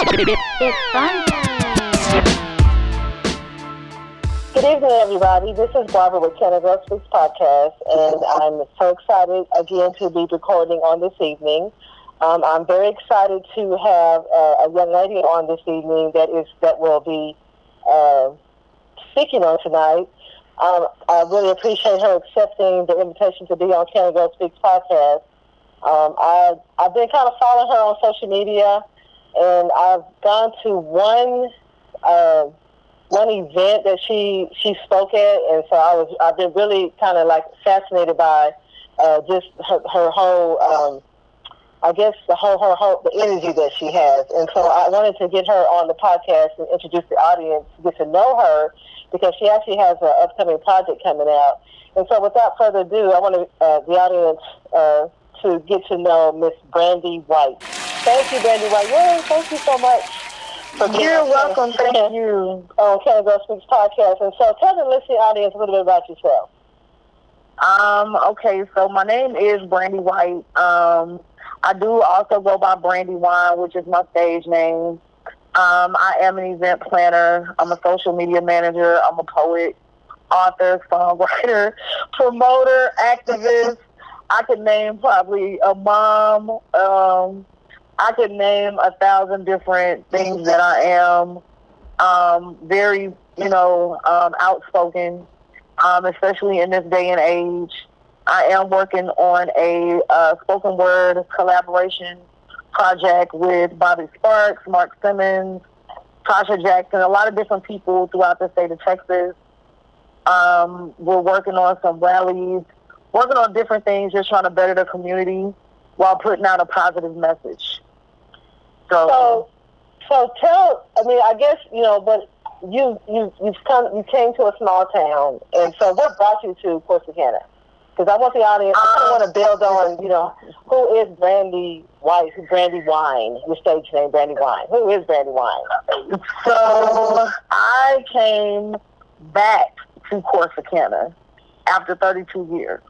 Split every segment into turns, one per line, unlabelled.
Good evening, everybody. This is Barbara with Canada Speaks Podcast, and I'm so excited again to be recording on this evening. Um, I'm very excited to have uh, a young lady on this evening that is that will be uh, speaking on tonight. Um, I really appreciate her accepting the invitation to be on Canada Speaks Podcast. Um, I, I've been kind of following her on social media, and I've gone to one uh, one event that she she spoke at, and so I was I've been really kind of like fascinated by uh, just her, her whole. Um, I guess the whole, her whole, the energy that she has. And so I wanted to get her on the podcast and introduce the audience, get to know her, because she actually has an upcoming project coming out. And so without further ado, I want uh, the audience uh, to get to know Miss Brandy White. Thank you, Brandy White. Yay, thank you so much. For being
You're welcome. Thank you.
On Canada Speaks podcast. And so tell the listening audience a little bit about yourself.
Um, okay, so my name is Brandy White. Um, I do also go by Brandy Wine, which is my stage name. Um, I am an event planner. I'm a social media manager. I'm a poet, author, songwriter, promoter, activist. I could name probably a mom. Um, I could name a thousand different things that I am. Um, very, you know, um, outspoken, um, especially in this day and age. I am working on a uh, spoken word collaboration project with Bobby Sparks, Mark Simmons, Tasha Jackson, a lot of different people throughout the state of Texas. Um, we're working on some rallies, working on different things, just trying to better the community while putting out a positive message. So,
So, tell. I mean, I guess you know, but you you you've come you came to a small town, and so what brought you to Corsicana? Because I want the audience. I kind of want to build on you know who is Brandy White, Brandy Wine, your stage name Brandy Wine. Who is Brandy Wine?
So I came back to Corsicana after 32 years.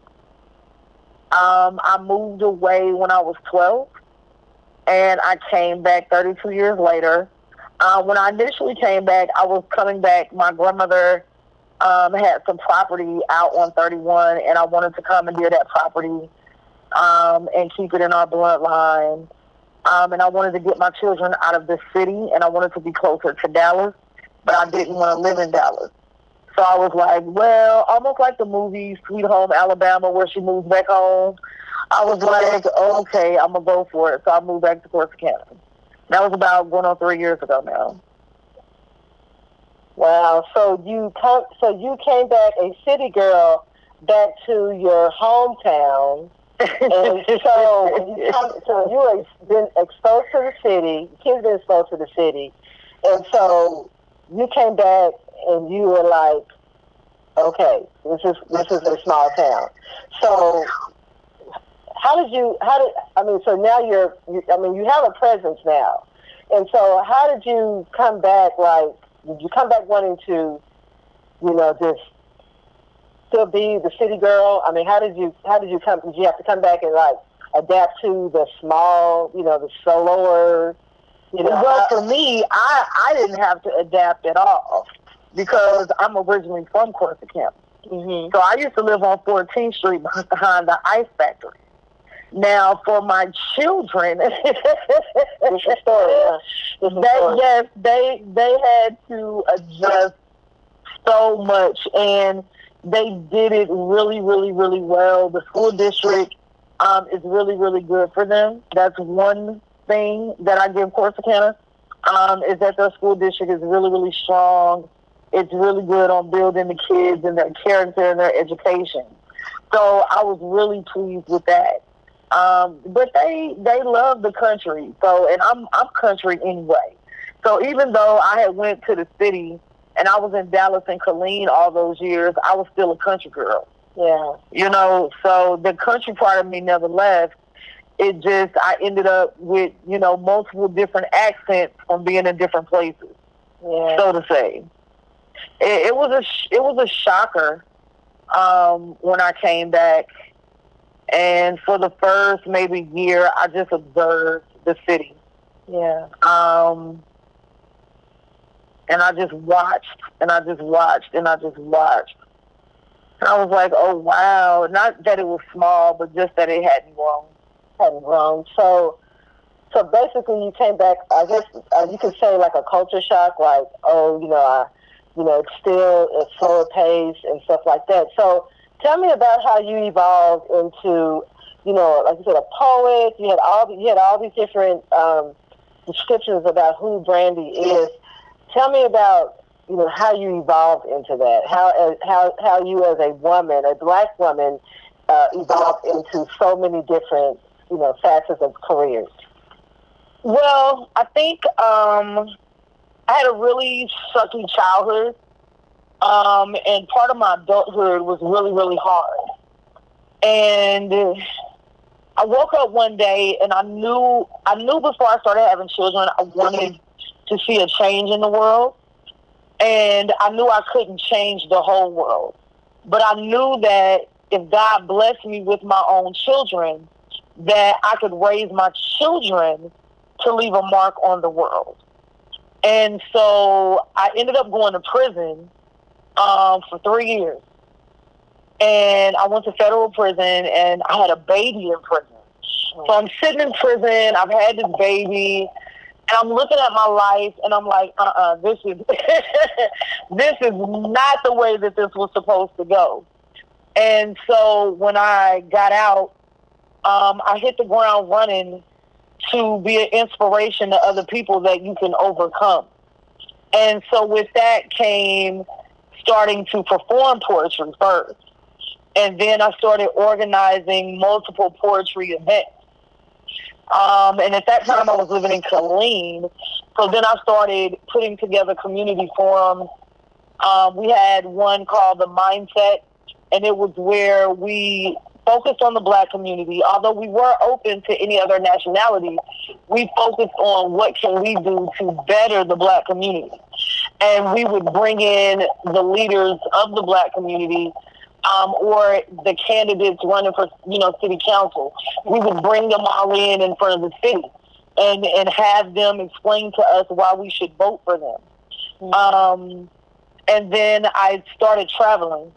Um, I moved away when I was 12, and I came back 32 years later. Uh, when I initially came back, I was coming back. My grandmother um, had some property out on 31, and I wanted to commandeer that property um, and keep it in our bloodline. Um, and I wanted to get my children out of the city, and I wanted to be closer to Dallas, but I didn't want to live in Dallas. So I was like, well, almost like the movie Sweet Home Alabama, where she moves back home. I was like, okay, I'm gonna go for it. So I moved back to Corsicana. That was about going on three years ago now.
Wow. So you come. So you came back a city girl back to your hometown. And so, you come, so you ex- been exposed to the city. Kids been exposed to the city, and so you came back and you were like, okay, this is this is a small town. So, how did you? How did I mean? So now you're. You, I mean, you have a presence now, and so how did you come back? Like, did you come back wanting to, you know, just still be the city girl? I mean, how did you how did you come? Did you have to come back and like adapt to the small, you know, the slower, you know?
well, for me, I I didn't have to adapt at all because I'm originally from Corsicana.
hmm
So I used to live on 14th Street behind the ice factory. Now, for my children,
What's your story? Yeah. What's your
they, yes, they they had to adjust so much, and they did it really, really, really well. The school district um, is really, really good for them. That's one thing that I give Corsicana um, is that their school district is really, really strong. It's really good on building the kids and their character and their education. So I was really pleased with that. Um, but they they love the country. So and I'm I'm country anyway. So even though I had went to the city and I was in Dallas and Killeen all those years, I was still a country girl.
Yeah.
You know, so the country part of me never left. It just I ended up with, you know, multiple different accents from being in different places,
Yeah.
so to say. It, it was a sh- it was a shocker um, when I came back, and for the first maybe year, I just observed the city.
Yeah.
Um, and I just watched and I just watched and I just watched. And I was like, oh wow. Not that it was small, but just that it hadn't grown.
Hadn't grown. So so basically you came back I guess uh, you could say like a culture shock, like, oh, you know, I you know, it's still a slower pace and stuff like that. So tell me about how you evolved into, you know, like you said, a poet. You had all you had all these different um, descriptions about who Brandy is. Tell me about you know how you evolved into that. How how how you as a woman, a black woman, uh, evolved into so many different you know facets of careers.
Well, I think um, I had a really sucky childhood, um, and part of my adulthood was really really hard. And I woke up one day and I knew I knew before I started having children I wanted to see a change in the world. And I knew I couldn't change the whole world. But I knew that if God blessed me with my own children, that I could raise my children to leave a mark on the world. And so I ended up going to prison um, for three years. And I went to federal prison and I had a baby in prison. So I'm sitting in prison, I've had this baby, and I'm looking at my life and I'm like, uh uh-uh, uh this is this is not the way that this was supposed to go. And so when I got out, um, I hit the ground running to be an inspiration to other people that you can overcome. And so with that came starting to perform poetry first. And then I started organizing multiple poetry events. Um, and at that time, I was living in Killeen. So then I started putting together community forums. Um, we had one called the Mindset, and it was where we focused on the black community. Although we were open to any other nationality, we focused on what can we do to better the black community. And we would bring in the leaders of the black community um, or the candidates running for you know city council. We would bring them all in in front of the city and and have them explain to us why we should vote for them. Mm-hmm. Um, and then I started traveling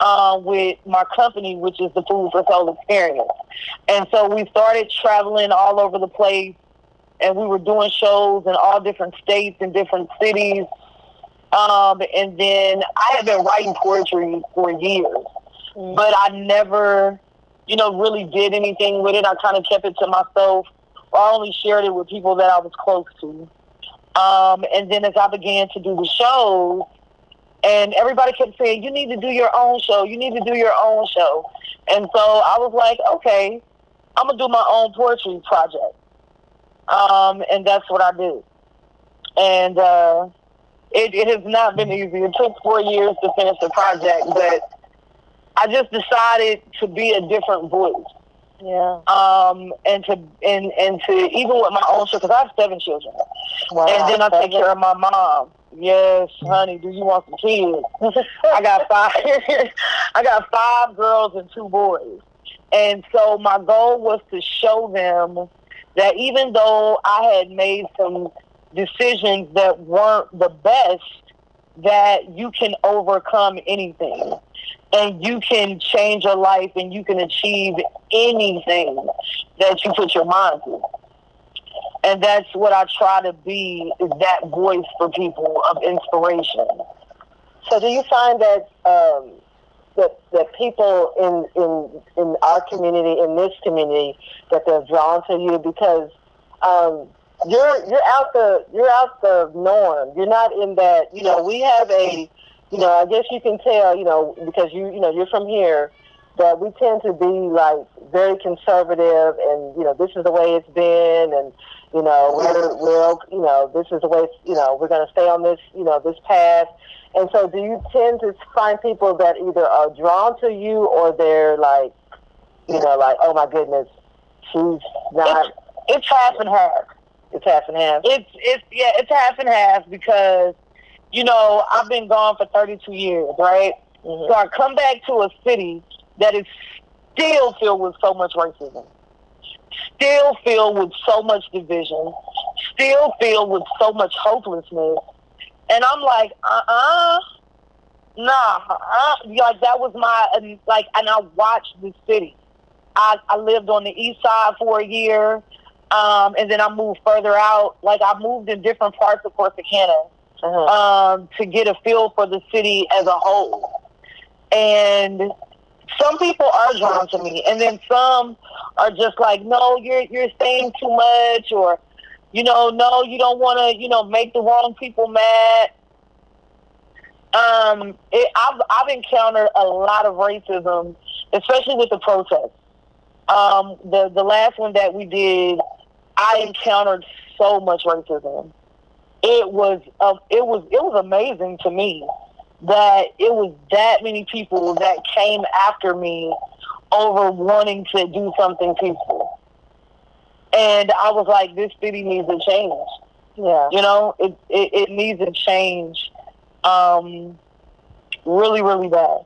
uh, with my company, which is the Food for Soul Experience. And so we started traveling all over the place, and we were doing shows in all different states and different cities. Um, and then I had been writing poetry for years, mm-hmm. but I never, you know, really did anything with it. I kind of kept it to myself. I only shared it with people that I was close to. Um, and then as I began to do the shows, and everybody kept saying, "You need to do your own show. You need to do your own show." And so I was like, "Okay, I'm gonna do my own poetry project." Um, and that's what I do. And uh, it, it has not been easy. It took four years to finish the project, but I just decided to be a different voice.
Yeah.
Um, and to and and to even with my own children, because I have seven children, wow. and then I take care of my mom. Yes, honey. Do you want some kids? I got five. I got five girls and two boys, and so my goal was to show them that even though I had made some decisions that weren't the best, that you can overcome anything and you can change your life and you can achieve anything that you put your mind to. And that's what I try to be is that voice for people of inspiration.
So do you find that um, that that people in in in our community, in this community, that they're drawn to you because um, you're you're out the you're out the norm. You're not in that. You know, we have a. You know, I guess you can tell. You know, because you you know you're from here, that we tend to be like very conservative, and you know this is the way it's been, and you know we're we're you know this is the way you know we're going to stay on this you know this path. And so, do you tend to find people that either are drawn to you or they're like, you know, like, oh my goodness, she's not.
It's, it's half and half.
It's half and half.
It's it's yeah, it's half and half because you know I've been gone for 32 years, right? Mm-hmm. So I come back to a city that is still filled with so much racism, still filled with so much division, still filled with so much hopelessness. And I'm like, uh uh nah, uh, like that was my like, and I watched the city. I, I lived on the east side for a year, um, and then I moved further out. Like I moved in different parts of Corsicana uh-huh. um, to get a feel for the city as a whole. And some people are drawn to me, and then some are just like, no, you're you're saying too much, or you know, no, you don't want to, you know, make the wrong people mad. Um, it, I've I've encountered a lot of racism, especially with the protests. Um, the the last one that we did, I encountered so much racism. It was um, it was it was amazing to me that it was that many people that came after me over wanting to do something peaceful. And I was like, this city needs a change. Yeah. You know, it, it, it needs a change um, really, really bad.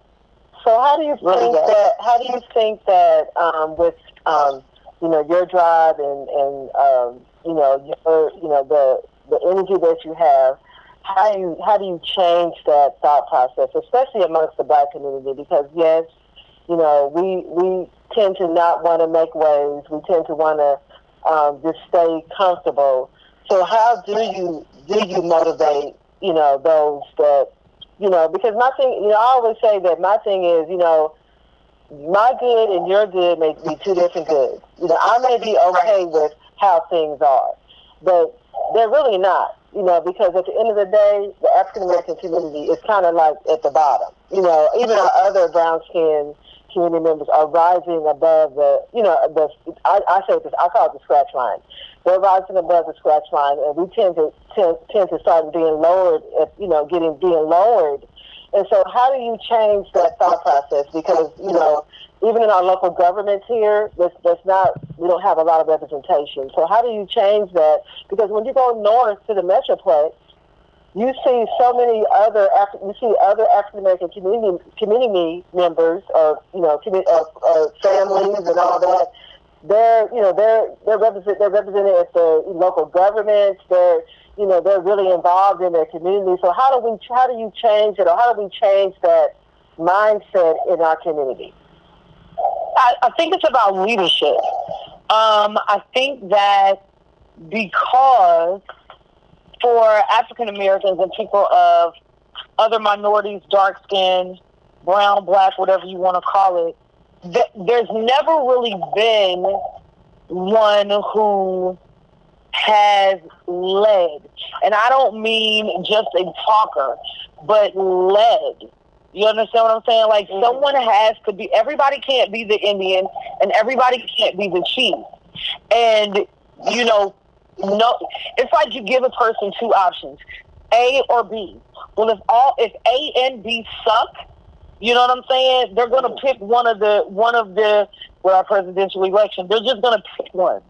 So how do you really think bad. that? How do you think that um, with um, you know your drive and and um, you know your you know the the energy that you have? How do you how do you change that thought process, especially amongst the black community? Because yes, you know we we tend to not want to make waves. We tend to want to um, just stay comfortable. So how do you do you motivate you know those that you know, because my thing, you know, I always say that my thing is, you know, my good and your good may be two different goods. You know, I may be okay with how things are, but they're really not. You know, because at the end of the day, the African American community is kind of like at the bottom. You know, even our other brown skin community members are rising above the, you know, the. I, I say this. I call it the scratch line. They're rising above the scratch line, and we tend to tend, tend to start being lowered, at, you know, getting being lowered. And so, how do you change that thought process? Because you know, even in our local governments here, there's, there's not we don't have a lot of representation. So, how do you change that? Because when you go north to the metroplex, you see so many other you see other African American community community members or you know community, uh, uh, families and all that they're you know they're they're represent they're represented at the local governments. They're you know they're really involved in their community. So how do we how do you change it or how do we change that mindset in our community?
I, I think it's about leadership. Um, I think that because for African Americans and people of other minorities, dark skinned, brown, black, whatever you want to call it, th- there's never really been one who has led. And I don't mean just a talker, but led. You understand what I'm saying? Like mm-hmm. someone has to be everybody can't be the Indian and everybody can't be the chief. And you know, no it's like you give a person two options. A or B. Well if all if A and B suck, you know what I'm saying? They're going to pick one of the one of the well, our presidential election. They're just going to pick one,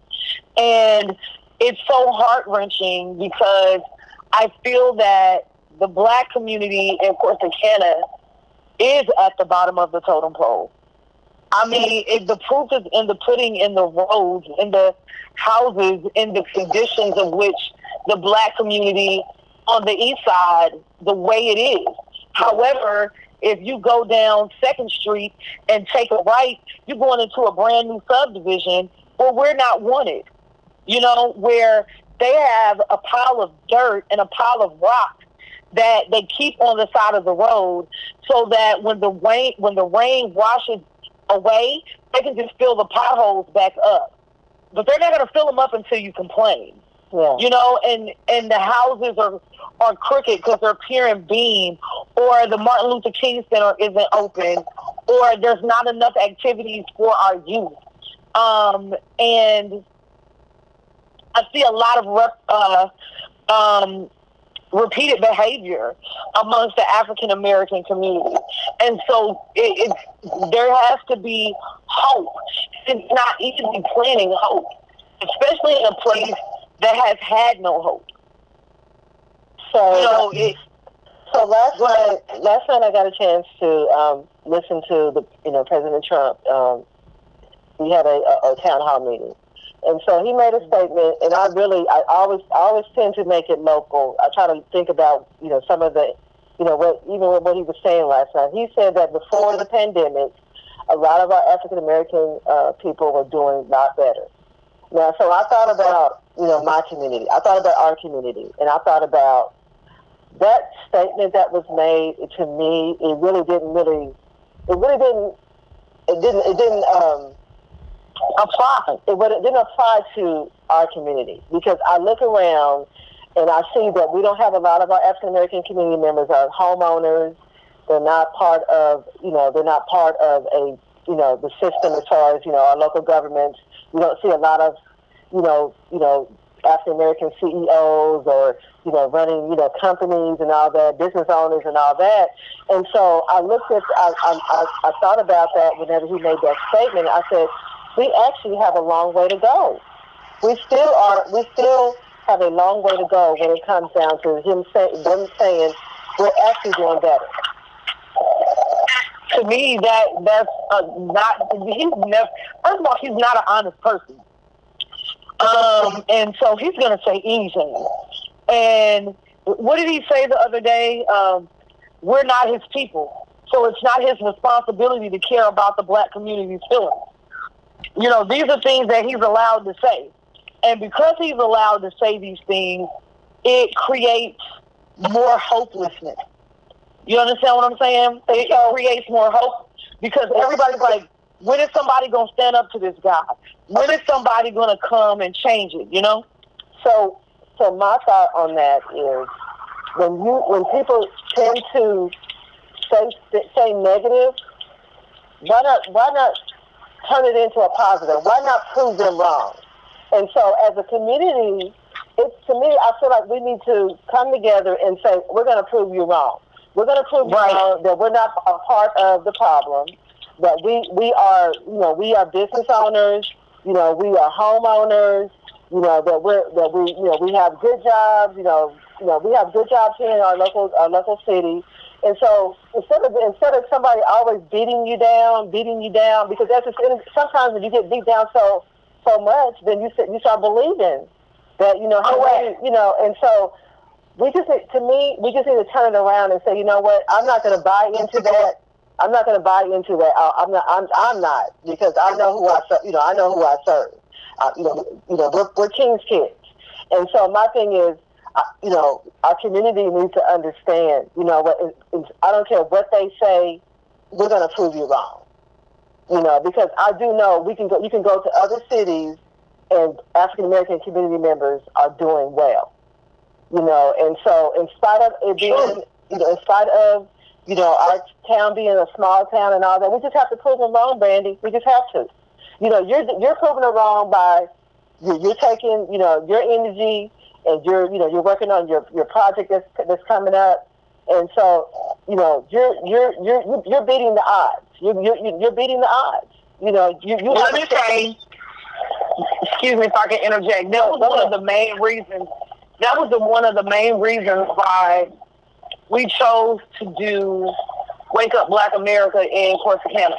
and it's so heart wrenching because I feel that the black community in Corsicana is at the bottom of the totem pole. I mean, the proof is in the pudding, in the roads, in the houses, in the conditions of which the black community on the east side, the way it is. However, if you go down Second Street and take a right, you're going into a brand new subdivision where we're not wanted. You know, where they have a pile of dirt and a pile of rock that they keep on the side of the road so that when the rain when the rain washes away, they can just fill the potholes back up. But they're not going to fill them up until you complain. Yeah. You know, and and the houses are are crooked because they're pier and beam, or the Martin Luther King Center isn't open, or there's not enough activities for our youth. Um, and see a lot of rep, uh, um, repeated behavior amongst the African American community, and so it, it, there has to be hope. It's not easy planning hope, especially in a place that has had no hope.
So, you know, it, so last night, last night I got a chance to um, listen to the, you know, President Trump. Um, we had a, a, a town hall meeting, And so he made a statement, and I really, I always, I always tend to make it local. I try to think about, you know, some of the, you know, what even what he was saying last night. He said that before the pandemic, a lot of our African American uh, people were doing a lot better. Now, so I thought about, you know, my community. I thought about our community, and I thought about that statement that was made to me. It really didn't really, it really didn't, it didn't, it didn't. Um, apply. But it didn't apply to our community because I look around and I see that we don't have a lot of our African American community members are homeowners. They're not part of, you know, they're not part of a, you know, the system as far as, you know, our local governments. We don't see a lot of, you know, you know, African American CEOs or, you know, running, you know, companies and all that, business owners and all that. And so I looked at, I, I, I thought about that whenever he made that statement. I said, we actually have a long way to go. We still are. We still have a long way to go when it comes down to him saying, them saying we're actually doing better.
To me, that that's uh, not. He's never. First of all, he's not an honest person. Um, and so he's going to say anything. And what did he say the other day? Um, we're not his people, so it's not his responsibility to care about the black community's feelings. You know, these are things that he's allowed to say. And because he's allowed to say these things, it creates more hopelessness. You understand what I'm saying? It, creates more hope because everybody's like, when is somebody going to stand up to this guy? When is somebody going to come and change it, you know?
So, so my thought on that is when you, when people tend to say, say negative, why not, why not turn it into a positive? Why not prove them wrong? And so, as a community, it's to me, I feel like we need to come together and say we're going to prove you wrong. We're going to prove right. you wrong that we're not a part of the problem. That we we are, you know, we are business owners. You know, we are homeowners. You know that we're that we you know we have good jobs. You know, you know we have good jobs here in our local our local city. And so instead of instead of somebody always beating you down, beating you down, because that's just, sometimes when you get beat down so so much, then you you start believing that you know hey, you know, and so we just to me we just need to turn it around and say you know what I'm not going to buy into that. I'm not going to buy into that. I'm not. I'm. I'm not because I know who I. You know. I know who I serve. Uh, you know. You know. We're, we're king's kids, and so my thing is you know, our community needs to understand, you know, what I don't care what they say, we're going to prove you wrong. You know, because I do know we can go, you can go to other cities and African American community members are doing well. You know, and so in spite of it being, you know, in spite of, you know, our town being a small town and all that, we just have to prove them wrong, Brandy. We just have to. You know, you're you're proving it wrong by you're, you're taking, you know, your energy and you're you know you're working on your your project that's that's coming up, and so you know you're you're you're you're beating the odds. You're you're, you're beating the odds. You know you you.
Let me say, excuse me if I can interject. That was one of the main reasons. That was the one of the main reasons why we chose to do Wake Up Black America in Corsicana.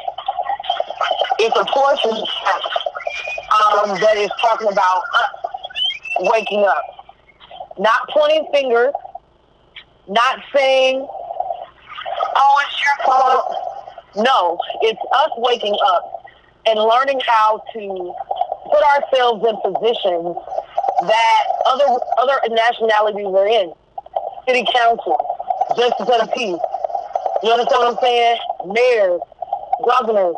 It's a portion um, that is talking about waking up not pointing fingers, not saying, oh, it's your fault. No, it's us waking up and learning how to put ourselves in positions that other other nationalities are in. City council, justice of the peace. You understand what I'm saying? Mayors, governors,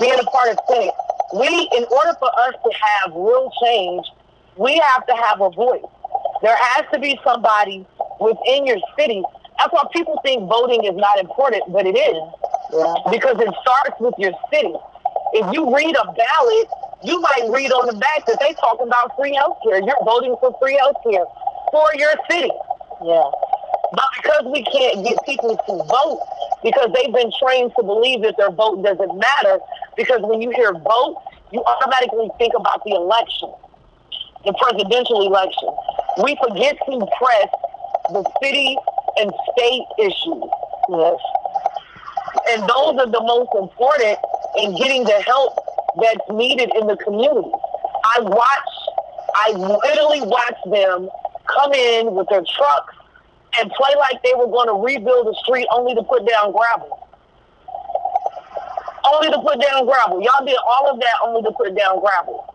being a part of Senate. We, in order for us to have real change, we have to have a voice. There has to be somebody within your city. That's why people think voting is not important, but it is. Yeah. Because it starts with your city. If you read a ballot, you might read on the back that they talking about free health care. You're voting for free health care for your city.
Yeah.
But because we can't get people to vote, because they've been trained to believe that their vote doesn't matter, because when you hear vote, you automatically think about the election the presidential election. We forget to press the city and state issues. Yes. And those are the most important in getting the help that's needed in the community. I watch, I literally watch them come in with their trucks and play like they were going to rebuild the street only to put down gravel. Only to put down gravel. Y'all did all of that only to put down gravel.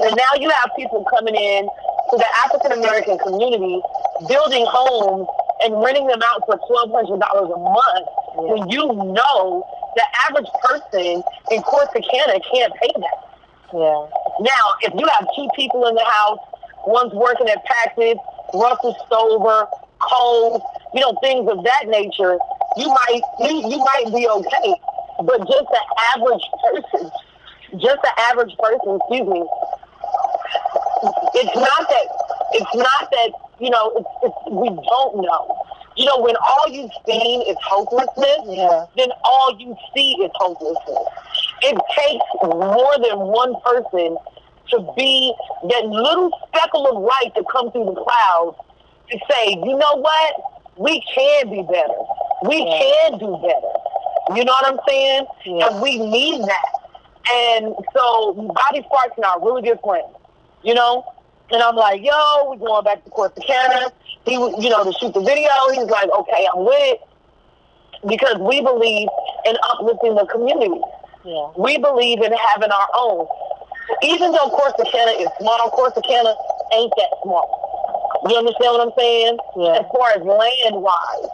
And now you have people coming in to the African American community, building homes and renting them out for twelve hundred dollars a month. Yeah. When you know the average person in Corsicana can't pay that.
Yeah.
Now, if you have two people in the house, one's working at Packard, Russell Stover, Kohl's, you know, things of that nature, you might you, you might be okay. But just the average person, just the average person, excuse me, it's not that it's not that you know it's, it's we don't know. You know, when all you've seen is hopelessness,
yeah.
then all you see is hopelessness. It takes more than one person to be that little speckle of light to come through the clouds to say, you know what? We can be better. We yeah. can do better. You know what I'm saying? Yeah. And we need that. And so Bobby Sparks and I are really good friends you know? And I'm like, yo, we're going back to Corsicana. He, you know, to shoot the video. He's like, okay, I'm with it. Because we believe in uplifting the community.
Yeah.
We believe in having our own. Even though Corsicana is small, Corsicana ain't that small. You understand what I'm saying?
Yeah.
As far as land wise.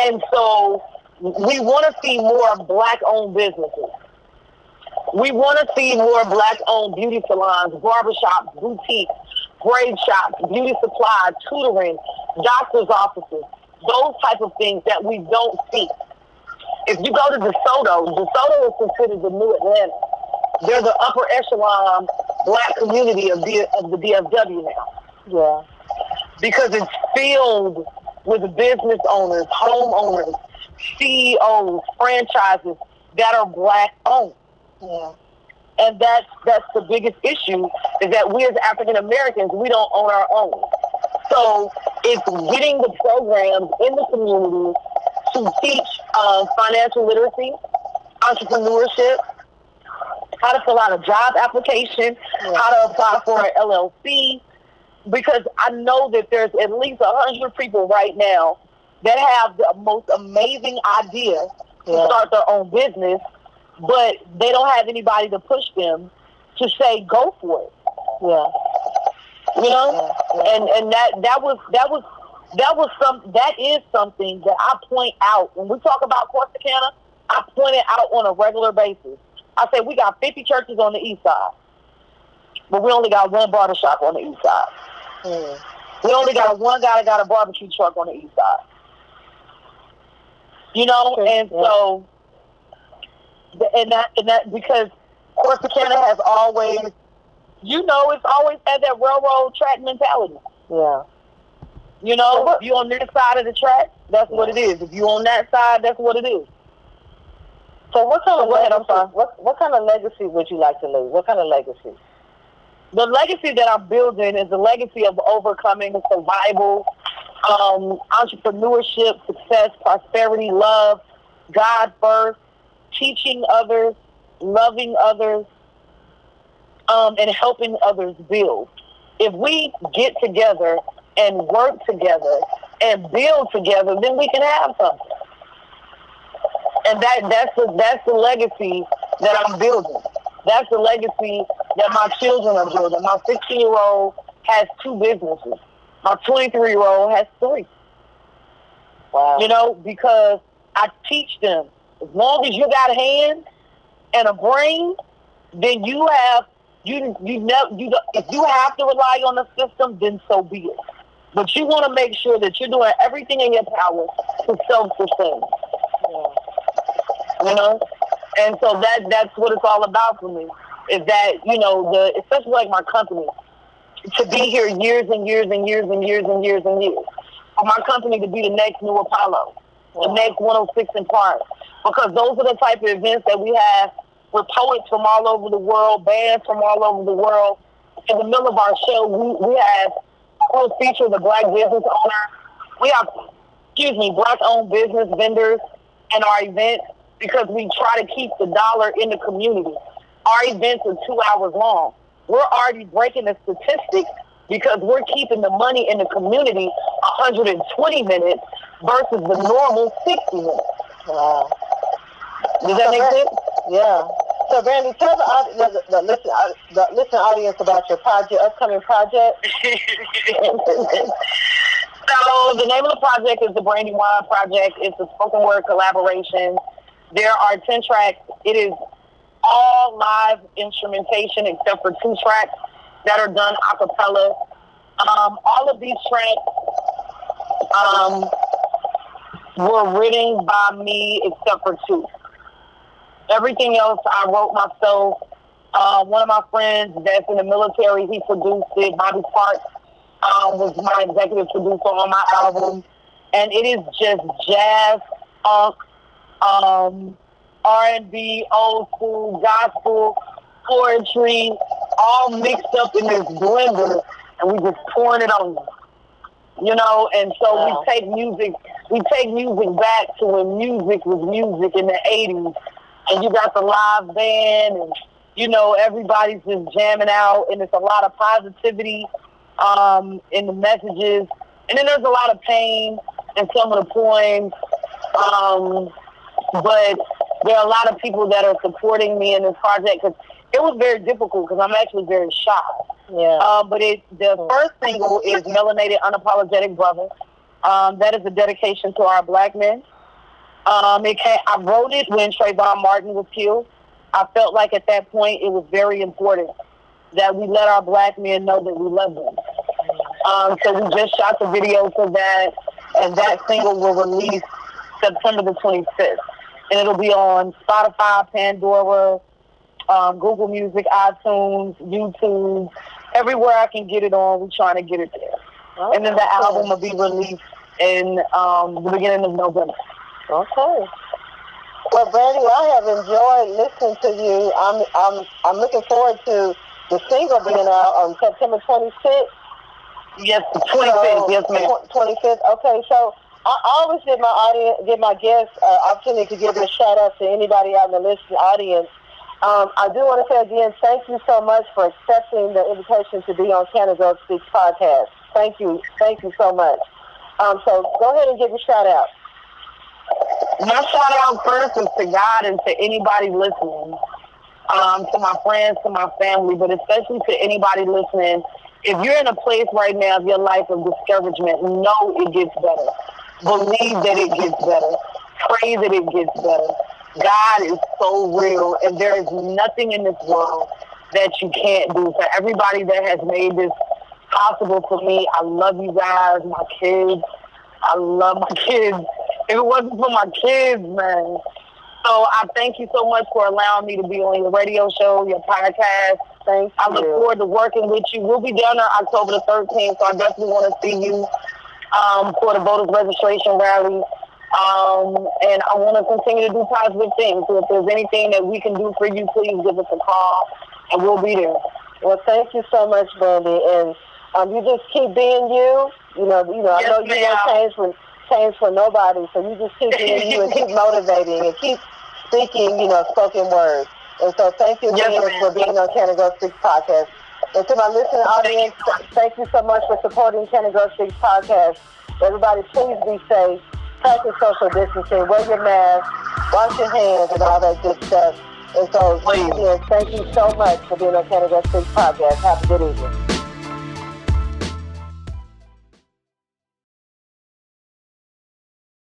And so we want to see more black owned businesses. We want to see more black-owned beauty salons, barbershops, boutiques, braid shops, beauty supply, tutoring, doctor's offices, those type of things that we don't see. If you go to DeSoto, DeSoto is considered the new Atlanta. They're the upper echelon black community of, the, of the DFW now.
Yeah.
Because it's filled with business owners, homeowners, CEOs, franchises that are black owned.
Yeah.
And that's that's the biggest issue is that we as African Americans we don't own our own. So it's getting the programs in the community to teach uh, financial literacy, entrepreneurship, how to fill out a job application, yeah. how to apply for an LLC, because I know that there's at least a hundred people right now that have the most amazing idea to start their own business but they don't have anybody to push them to say go for it.
Yeah.
You know, yeah, yeah. and and that that was that was that was some that is something that I point out when we talk about Corsicana. I point it out on a regular basis. I say we got 50 churches on the east side, but we only got one barbershop on the east side.
Mm.
We only got one guy that got a barbecue truck on the east side. You know, and yeah. so and that and that because Corsicana has always, you know, it's always had that railroad track mentality.
Yeah.
You know, if you on this side of the track, that's what it is. If you on that side, that's what it is.
So what kind of legacy, what what kind of legacy would you like to leave? What kind of legacy?
The legacy that I'm building is a legacy of overcoming survival, um, entrepreneurship, success, prosperity, love, God first, teaching others, loving others, um, and helping others build. If we get together and work together and build together, then we can have something. And that that's the that's the legacy that I'm building. That's the legacy that my children are building. My 16 year old has two businesses. My 23 year old has three.
Wow.
You know, because I teach them as long as you got a hand and a brain, then you have you you know you if you have to rely on the system, then so be it. But you want to make sure that you're doing everything in your power to self-sustain.
Yeah.
You know, and so that that's what it's all about for me. Is that you know the especially like my company to be here years and years and years and years and years and years. For my company to be the next new Apollo, the next 106 & Park, because those are the type of events that we have with poets from all over the world, bands from all over the world. In the middle of our show, we, we have we'll feature the black business owner. We have, excuse me, black owned business vendors in our events because we try to keep the dollar in the community. Our events are two hours long. we're already breaking the statistics because we're keeping the money in the community 120 minutes versus the normal 60 minutes. Wow. Does that make sense?
Yeah. So, Brandy, tell the, the, the, listen, uh, the listen audience about your project, upcoming project. so,
the name of the project is the Brandy Wine Project. It's a spoken word collaboration. There are 10 tracks. It is all live instrumentation except for two tracks that are done a cappella. Um, all of these tracks um, were written by me except for two. Everything else I wrote myself. Uh, one of my friends that's in the military, he produced it. Bobby Sparks um, was my executive producer on my album. And it is just jazz, funk, um, R&B, old school, gospel, poetry, all mixed up in this blender, and we just pouring it on you know, and so wow. we take music, we take music back to when music was music in the 80s, and you got the live band, and, you know, everybody's just jamming out, and it's a lot of positivity um, in the messages, and then there's a lot of pain in some of the poems, um, but there are a lot of people that are supporting me in this project, because it was very difficult, because I'm actually very shy. Yeah. Um, but it the first single is Melanated Unapologetic Brother. Um, that is a dedication to our black men. Um, it came, I wrote it when Trayvon Martin was killed. I felt like at that point it was very important that we let our black men know that we love them. Um, so we just shot the video for that, and that single will release September the 25th. And it'll be on Spotify, Pandora, um, Google Music, iTunes, YouTube, everywhere I can get it on, we're trying to get it there. Okay. And then the album will be released in um, the beginning of November.
Okay. Well, Brandy, I have enjoyed listening to you. I'm I'm I'm looking forward to the single being out on September 26th.
Yes, 25th. So, yes, ma'am.
25th. Okay, so I always give my audience, give my guests uh, opportunity to give a shout out to anybody out in the listening audience um, I do want to say again, thank you so much for accepting the invitation to be on Canada Speaks podcast. Thank you. Thank you so much. Um, so go ahead and give your shout out.
My shout out first is to God and to anybody listening, um, to my friends, to my family, but especially to anybody listening. If you're in a place right now of your life of discouragement, know it gets better. Believe that it gets better. Pray that it gets better God is so real, and there is nothing in this world that you can't do. For everybody that has made this possible for me, I love you guys, my kids. I love my kids. If it wasn't for my kids, man. So I thank you so much for allowing me to be on your radio show, your podcast.
Thanks.
I look forward to working with you. We'll be down there October the 13th, so I definitely want to see you um, for the voters registration rally. Um, and I want to continue to do positive things. So if there's anything that we can do for you, please give us a call, and we'll be there.
Well, thank you so much, Brandy, and um, you just keep being you. You know, you know, yes, I know you won't change for change for nobody, so you just keep being you and keep motivating and keep speaking, you know, spoken words. And so, thank you again yes, for being on Canada Girl Speaks podcast. And to my listening audience, thank you so much for supporting Canada Girl Speaks podcast. Everybody, please be safe practice social distancing, wear your mask, wash your hands, and all that good stuff. And so, again, thank you so much for being on Canada Speaks Podcast. Have a good evening.